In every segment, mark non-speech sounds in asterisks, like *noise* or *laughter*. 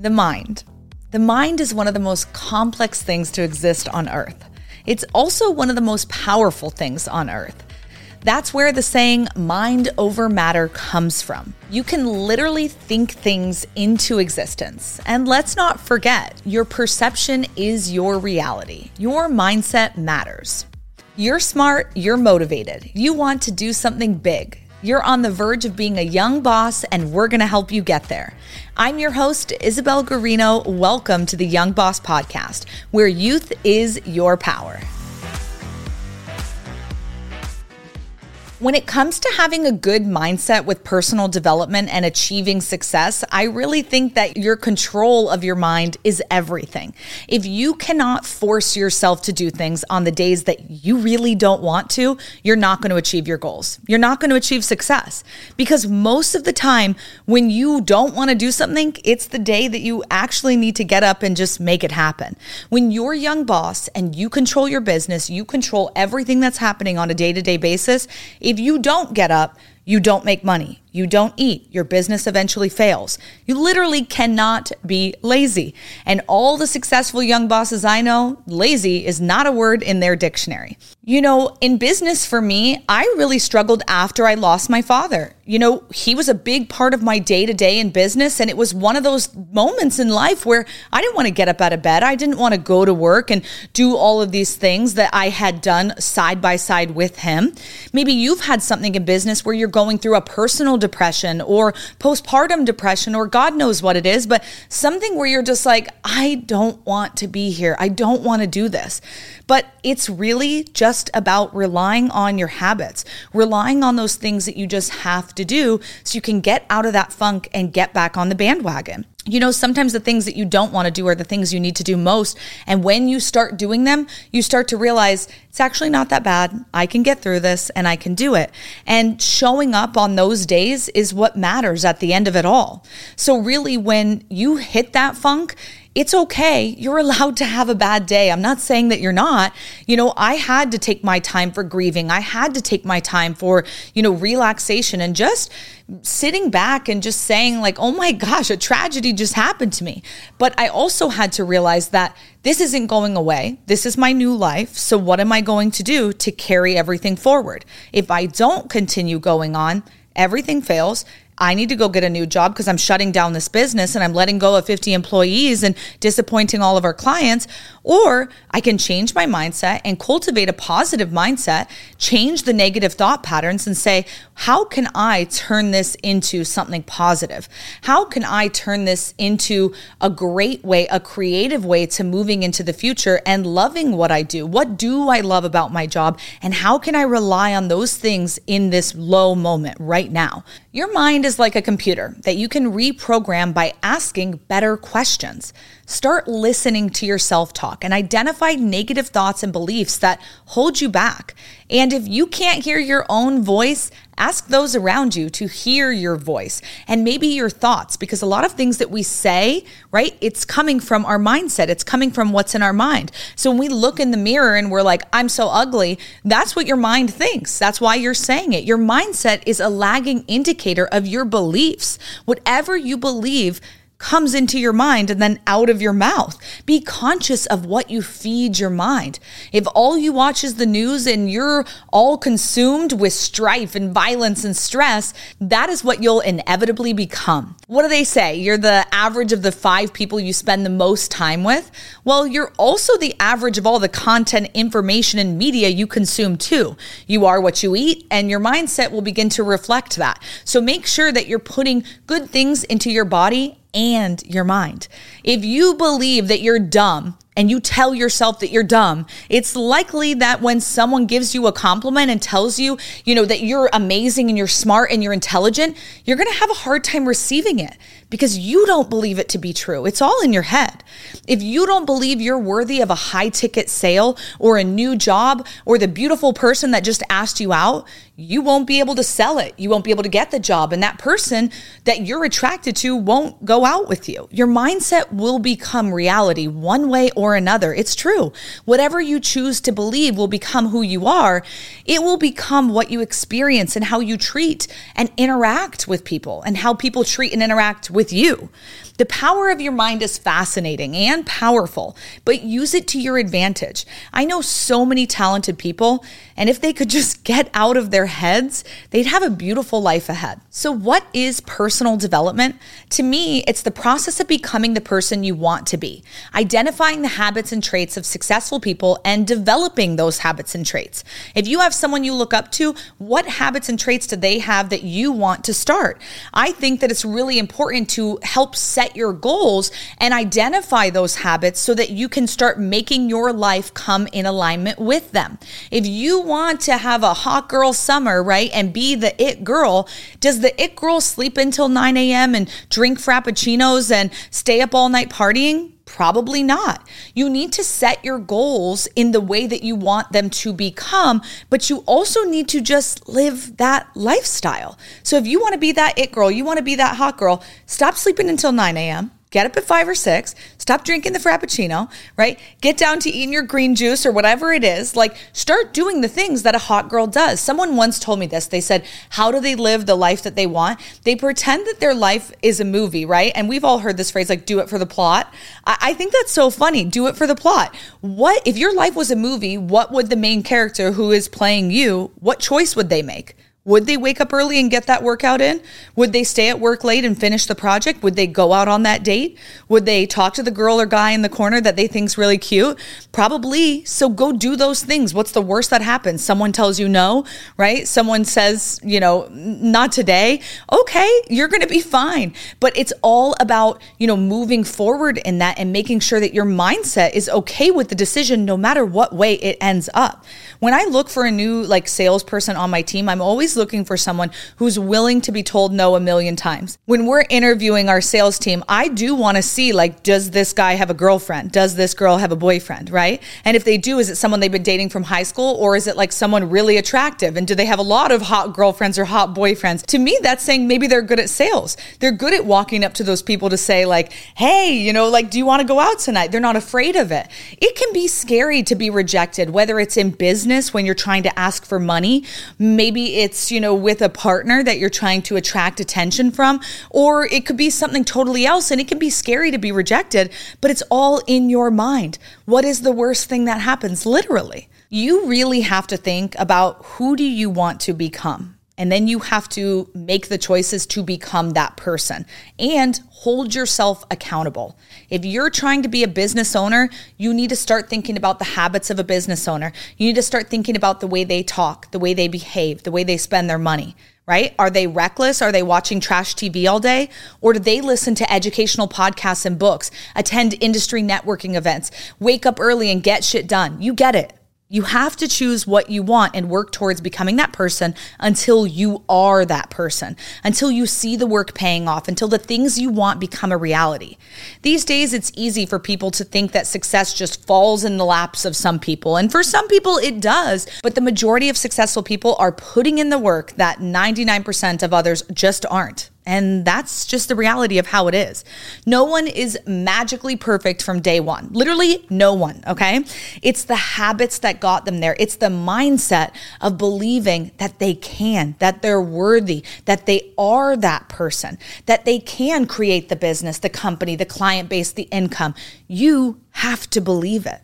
The mind. The mind is one of the most complex things to exist on earth. It's also one of the most powerful things on earth. That's where the saying mind over matter comes from. You can literally think things into existence. And let's not forget, your perception is your reality. Your mindset matters. You're smart, you're motivated, you want to do something big. You're on the verge of being a young boss, and we're to help you get there. I'm your host, Isabel Guarino. Welcome to the Young Boss Podcast, where youth is your power. When it comes to having a good mindset with personal development and achieving success, I really think that your control of your mind is everything. If you cannot force yourself to do things on the days that you really don't want to, you're not going to achieve your goals. You're not going to achieve success because most of the time when you don't want to do something, it's the day that you actually need to get up and just make it happen. When you're young boss and you control your business, you control everything that's happening on a day to day basis if you don't get up, you don't make money. You don't eat. Your business eventually fails. You literally cannot be lazy. And all the successful young bosses I know, lazy is not a word in their dictionary. You know, in business for me, I really struggled after I lost my father. You know, he was a big part of my day to day in business. And it was one of those moments in life where I didn't want to get up out of bed. I didn't want to go to work and do all of these things that I had done side by side with him. Maybe you've had something in business where you're going through a personal depression or postpartum depression or God knows what it is, but something where you're just like, I don't want to be here. I don't want to do this. But it's really just about relying on your habits, relying on those things that you just have to do so you can get out of that funk and get back on the bandwagon you know, sometimes the things that you don't want to do are the things you need to do most. And when you start doing them, you start to realize it's actually not that bad. I can get through this and I can do it. And showing up on those days is what matters at the end of it all. So, really, when you hit that funk, it's okay. You're *laughs* allowed to have a bad day. I'm not saying that you're not. You know, I had to take my time for grieving. I had to take my time for, you know, relaxation and just sitting back and just saying, like, oh my *laughs* gosh, a tragedy just happened to me. But I also had to realize that this isn't going away. This is my new life. So, what am I going to do to carry everything forward? If I don't continue going on, everything fails I need to go get a new job because I'm shutting down this business and I'm letting go of 50 employees and disappointing all of our clients. Or I can change my mindset and cultivate a positive mindset, change the negative thought patterns and say, how can I turn this into something positive? How can I turn this into a great way, a creative way to moving into the future and loving what I do? What do I love about my job? And how can I rely on those things in this low moment right now? Your mind is like a computer that you can reprogram by asking better questions. Start listening to your self talk and identify negative thoughts and beliefs that hold you back. And if you can't hear your own voice, ask those around you to hear your voice and maybe your thoughts, because a lot of things that we say, right, it's coming from our mindset, it's coming from what's in our mind. So when we look in the mirror and we're like, I'm so ugly, that's what your mind thinks. That's why you're saying it. Your mindset is a lagging indicator of your beliefs. Whatever you believe, comes into your mind and then out of your mouth. Be conscious of what you feed your mind. If all you watch is the news and you're all consumed with strife and violence and stress, that is what you'll inevitably become. What do they say? You're the average of the five people you spend the most time with? Well, you're also the average of all the content, information, and media you consume too. You are what you eat, and your mindset will begin to reflect that. So make sure that you're putting good things into your body and your mind. If you believe that you're dumb and you tell yourself that you're dumb, it's likely that when someone gives you a compliment and tells you, you know, that you're amazing and you're smart and you're intelligent, you're going to have a hard time receiving it because you don't believe it to be true. It's all in your head. If you don't believe you're worthy of a high ticket sale or a new job or the beautiful person that just asked you out, you won't be able to sell it. You won't be able to get the job. And that person that you're attracted to won't go out with you. Your mindset will become reality one way or another. It's true. Whatever you choose to believe will become who you are. It will become what you experience and how you treat and interact with people and how people treat and interact with you. The power of your mind is fascinating and powerful, but use it to your advantage. I know so many talented people, and if they could *laughs* just get out of their heads, they'd have a beautiful life ahead. So, what is personal development? To me, it's the process of becoming the person you want to be, identifying the habits and traits of successful people and developing those habits and traits. If you have someone you look up to, what habits and traits do they have that you want to start? I think that it's really important to help set your goals and identify those habits so that you can start making your life come in alignment with them. If you want to have a hot girl summer, right, and be the it girl, does the it girl sleep until 9 a.m. and drink frappuccinos and stay up all night partying? Probably not. You need to set your goals in the way that you want them to become, but you also need to just live that lifestyle. So if you want to be that it girl, you want to be that hot girl, stop sleeping until 9 a.m get up at five or six, stop drinking the Frappuccino, right? Get down to eating your green juice or whatever it is. Like, start doing the things that a hot girl does. Someone once told me this. They said, How do they live the life that they want? They pretend that their life is a movie, right? And we've all heard this phrase, like, do it for the plot. I, I think that's so funny. Do it for the plot. What, if your life was a movie, what would the main character who is playing you, what choice would they make? Would they wake up early and get that workout in? Would they stay at work late and finish the project? Would they go out on that date? Would they talk to the girl or guy in the corner that they think's really cute? Probably. So go do those things. What's the worst that happens? Someone tells you no, right? Someone says, you know, not today. Okay, you're going to be fine. But it's all about, you know, moving forward in that and making sure that your mindset is okay with the decision no matter what way it ends up. When I look for a new like salesperson on my team, I'm always looking for someone who's willing to be told no a million times. When we're interviewing our sales team, I do want to see like, does this guy have a girlfriend? Does this girl have a boyfriend? Right. And if they do, is it someone they've been dating from high school or is it like someone really attractive? And do they have a lot of hot girlfriends or hot boyfriends? To me, that's saying maybe they're good at sales. They're good at walking up to those people to say, like, hey, you know, like, do you want to go out tonight? They're not afraid of it. It can be scary to be rejected, whether it's in business when you're trying to ask for money. Maybe it's, you know, with a partner that you're trying to attract attention from, or it could be something totally else and it can be scary to be rejected, but it's all in your mind. What is the worst thing that happens? Literally. You really have to think about who do you want to become? And then you have to make the choices to become that person and hold yourself accountable. If you're trying to be a business owner, you need to start thinking about the habits of a business owner. You need to start thinking about the way they talk, the way they behave, the way they spend their money right? Are they reckless? Are they watching trash TV all day? Or do they listen to educational podcasts and books, attend industry networking events, wake up early and get shit done? You get it. You have to choose what you want and work towards becoming that person until you are that person, until you see the work paying off, until the things you want become a reality. These days, it's easy for people to think that success just falls in the laps of some people. And for some people, it does. But the majority of successful people are putting in the work that 99% of others just aren't. And that's just the reality of how it is. No one is magically perfect from day one. Literally, no one, okay? It's the habits that got them there. It's the mindset of believing that they can, that they're worthy, that they are that person, that they can create the business, the company, the client base, the income. You have to believe it.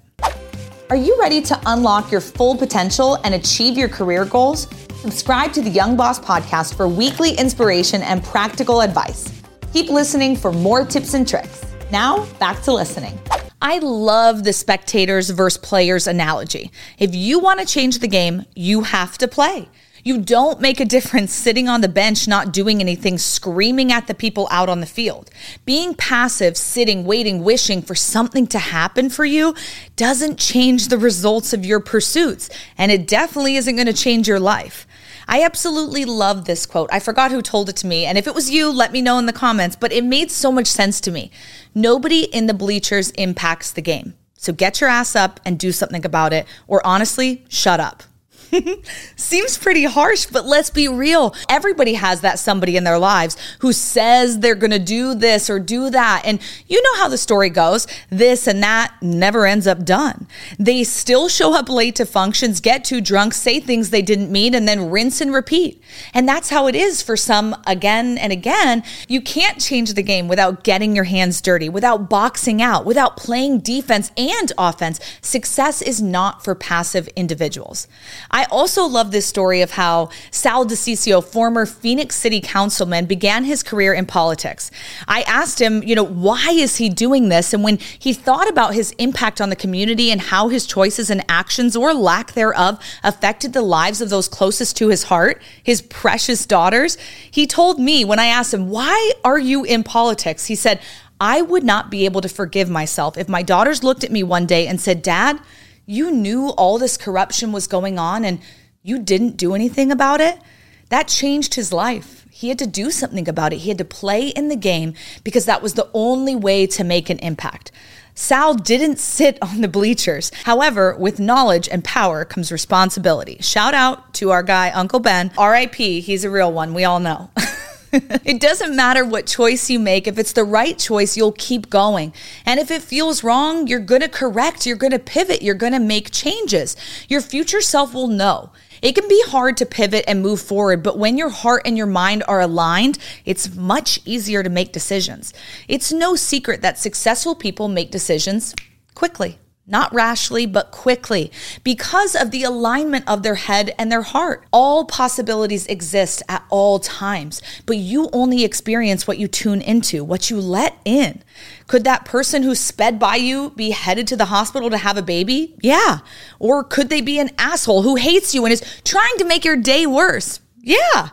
Are you ready to unlock your full potential and achieve your career goals? Subscribe to the Young Boss podcast for weekly inspiration and practical advice. Keep listening for more tips and tricks. Now, back to listening. I love the spectators versus players analogy. If you want to change the game, you have to play. You don't make a difference sitting on the bench, not doing anything, screaming at the people out on the field. Being passive, sitting, waiting, wishing for something to happen for you doesn't change the results of your pursuits. And it definitely isn't going to change your life. I absolutely love this quote. I forgot who told it to me. And if it was you, let me know in the comments, but it made so much sense to me. Nobody in the bleachers impacts the game. So get your ass up and do something about it, or honestly, shut up. *laughs* Seems pretty harsh, but let's be real. Everybody has that somebody in their lives who says they're going to do this or do that. And you know how the story goes this and that never ends up done. They still show up late to functions, get too drunk, say things they didn't mean, and then rinse and repeat. And that's how it is for some again and again. You can't change the game without getting your hands dirty, without boxing out, without playing defense and offense. Success is not for passive individuals. I also love this story of how Sal DiCiccio, former Phoenix City councilman, began his career in politics. I asked him, you know, why is he doing this? And when he thought about his impact on the community and how his choices and actions or lack thereof affected the lives of those closest to his heart, his precious daughters, he told me when I asked him, why are you in politics? He said, I would not be able to forgive myself if my daughters looked at me one day and said, Dad, you knew all this corruption was going on and you didn't do anything about it, that changed his life. He had to do something about it. He had to play in the game because that was the only way to make an impact. Sal didn't sit on the bleachers. However, with knowledge and power comes responsibility. Shout out to our guy, Uncle Ben. RIP, he's a real one. We all know. *laughs* *laughs* it doesn't matter what choice you make. If it's the right choice, you'll keep going. And if it feels wrong, you're going to correct, you're going to pivot, you're going to make changes. Your future self will know. It can be hard to pivot and move forward, but when your heart and your mind are aligned, it's much easier to make decisions. It's no secret that successful people make decisions quickly not rashly, but quickly, because of the alignment of their head and their heart. All possibilities exist at all times, but you only experience what you tune into, what you let in. Could that person who sped by you be headed to the hospital to have a baby? Yeah. Or could they be an asshole who hates you and is trying to make your day worse? Yeah.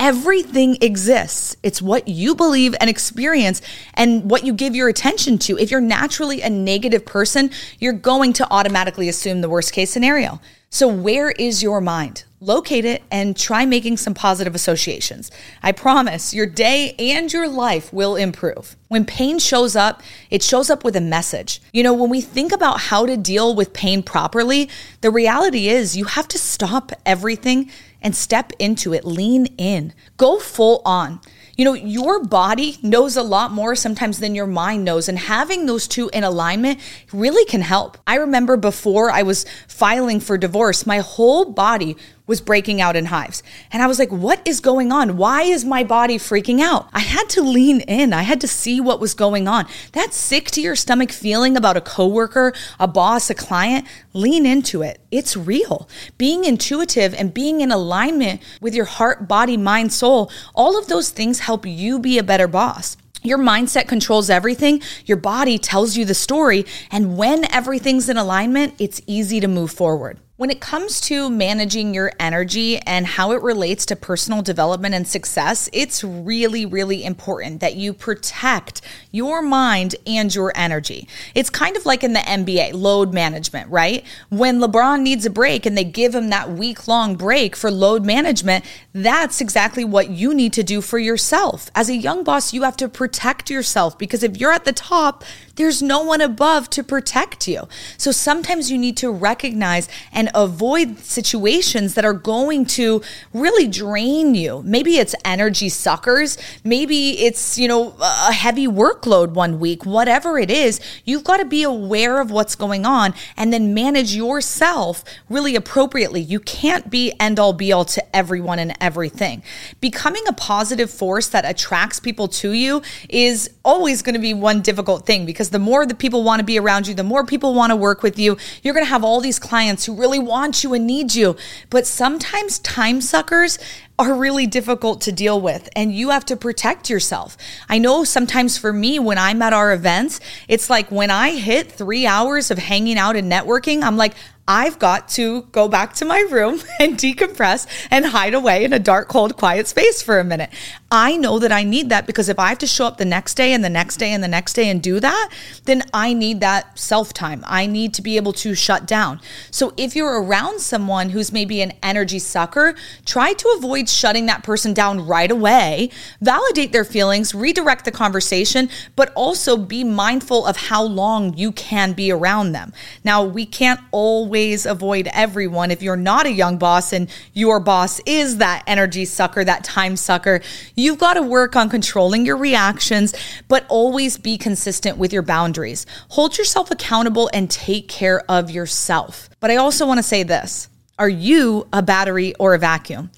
Everything exists. It's what you believe and experience and what you give your attention to. If you're naturally a negative person, you're going to automatically assume the worst case scenario. So, where is your mind? Locate it and try making some positive associations. I promise your day and your life will improve. When pain shows up, it shows up with a message. You know, when we think about how to deal with pain properly, the reality is you have to stop everything and step into it. Lean in, go full on. You know, your body knows a lot more sometimes than your mind knows, and having those two in alignment really can help. I remember before I was filing for divorce, my whole body was breaking out in hives. And I was like, what is going on? Why is my body freaking out? I had to lean in. I had to see what was going on. That sick to your stomach feeling about a coworker, a boss, a client, lean into it. It's real. Being intuitive and being in alignment with your heart, body, mind, soul, all of those things help you be a better boss. Your mindset controls everything. Your body tells you the story. And when everything's in alignment, it's easy to move forward. When it comes to managing your energy and how it relates to personal development and success, it's really, really important that you protect your mind and your energy. It's kind of like in the NBA, load management, right? When LeBron needs a break and they give him that week long break for load management, that's exactly what you need to do for yourself. As a young boss, you have to protect yourself because if you're at the top, there's no one above to protect you. So sometimes you need to recognize and avoid situations that are going to really drain you. Maybe it's energy suckers, maybe it's, you know, a heavy workload one week, whatever it is, you've got to be aware of what's going on and then manage yourself really appropriately. You can't be end all be all to everyone and everything. Becoming a positive force that attracts people to you is always going to be one difficult thing because because the more the people want to be around you, the more people want to work with you. You're going to have all these clients who really want you and need you. But sometimes time suckers are really difficult to deal with and you have to protect yourself. I know sometimes for me, when I'm at our events, it's like when I hit three hours of hanging out and networking, I'm like, I've got to go back to my room *laughs* and decompress and hide away in a dark, cold, quiet space for a minute. I know that I need that because if I have to show up the next day and the next day and the next day and do that, then I need that self time. I need to be able to shut down. So if you're around someone who's maybe an energy sucker, try to avoid shutting that person down right away. Validate their feelings, redirect the conversation, but also be mindful of how long you can be around them. Now, we can't always always avoid everyone. If you're not a young boss and your boss is that energy sucker, that time sucker, you've got to work on controlling your reactions, but always be consistent with your boundaries. Hold yourself accountable and take care of yourself. But I also want to say this Are you a battery or a vacuum?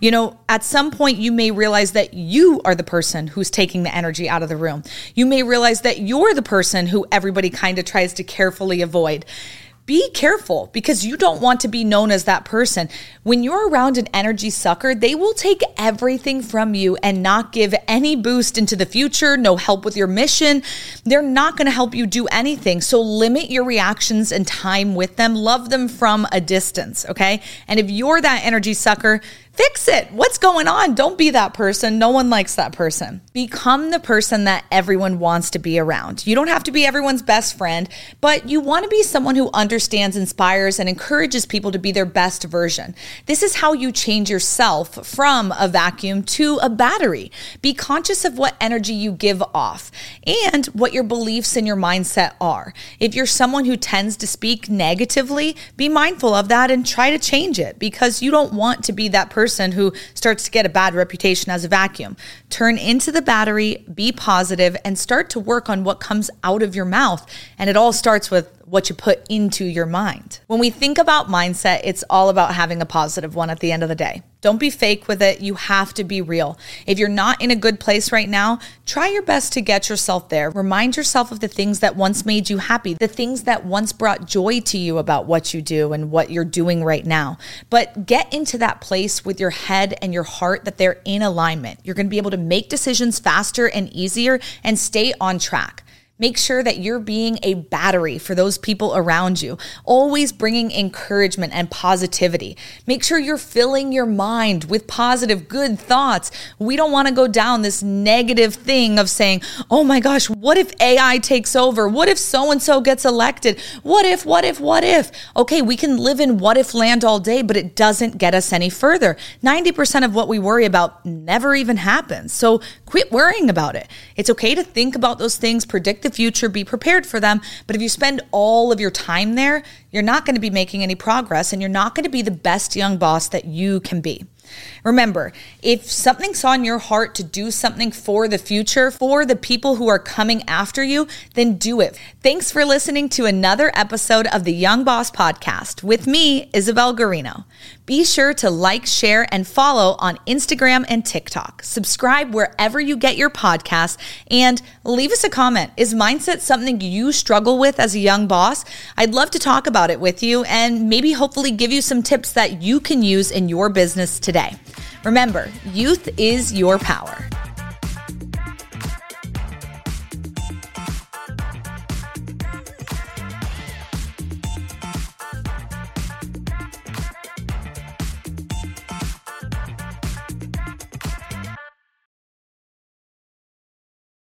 You know, at some point, you may realize that you are the person who's taking the energy out of the room. You may realize that you're the person who everybody kind of tries to carefully avoid be careful because you don't want to be known as that person. When you're around an energy sucker, they will take everything from you and not give any boost into the future, no help with your mission. They're not going to help you do anything. So limit your reactions and time with them. Love them from a distance, okay? And if you're that energy sucker, Fix it. What's going on? Don't be that person. No one likes that person. Become the person that everyone wants to be around. You don't have to be everyone's best friend, but you want to be someone who understands, inspires, and encourages people to be their best version. This is how you change yourself from a vacuum to a battery. Be conscious of what energy you give off and what your beliefs and your mindset are. If you're someone who tends to speak negatively, be mindful of that and try to change it because you don't want to be that person person who starts to get a bad reputation as a vacuum. Turn into the battery, be positive, and start to work on what comes out of your mouth. And it all starts with what you put into your mind. When we think about mindset, it's all about having a positive one at the end of the day. Don't be fake with it. You have to be real. If you're not in a good place right now, try your best to get yourself there. Remind yourself of the things that once made you happy, the things that once brought joy to you about what you do and what you're doing right now. But get into that place with your head and your heart that they're in alignment. You're going to be able to make decisions faster and easier and stay on track. Make sure that you're being a battery for those people around you, always bringing encouragement and positivity. Make sure you're filling your mind with positive, good thoughts. We don't want to go down this negative thing of saying, oh my gosh, what if AI takes over? What if so and so gets elected? What if, what if, what if? Okay, we can live in what if land all day, but it doesn't get us any further. 90% of what we worry about never even happens. So quit worrying about it. It's okay to think about those things, predict the future, be prepared for them. But if you spend all of your time there, you're not going to be making any progress and you're not going to be the best young boss that you can be. Remember, if something's on your heart to do something for the future, for the people who are coming after you, then do it. Thanks for listening to another episode of the Young Boss Podcast with me, Isabel Guarino. Be sure to like, share, and follow on Instagram and TikTok. Subscribe wherever you get your podcasts and leave us a comment. Is mindset something you struggle with as a young boss? I'd love to talk about it with you and maybe hopefully give you some tips that you can use in your business today. Remember, youth is your power.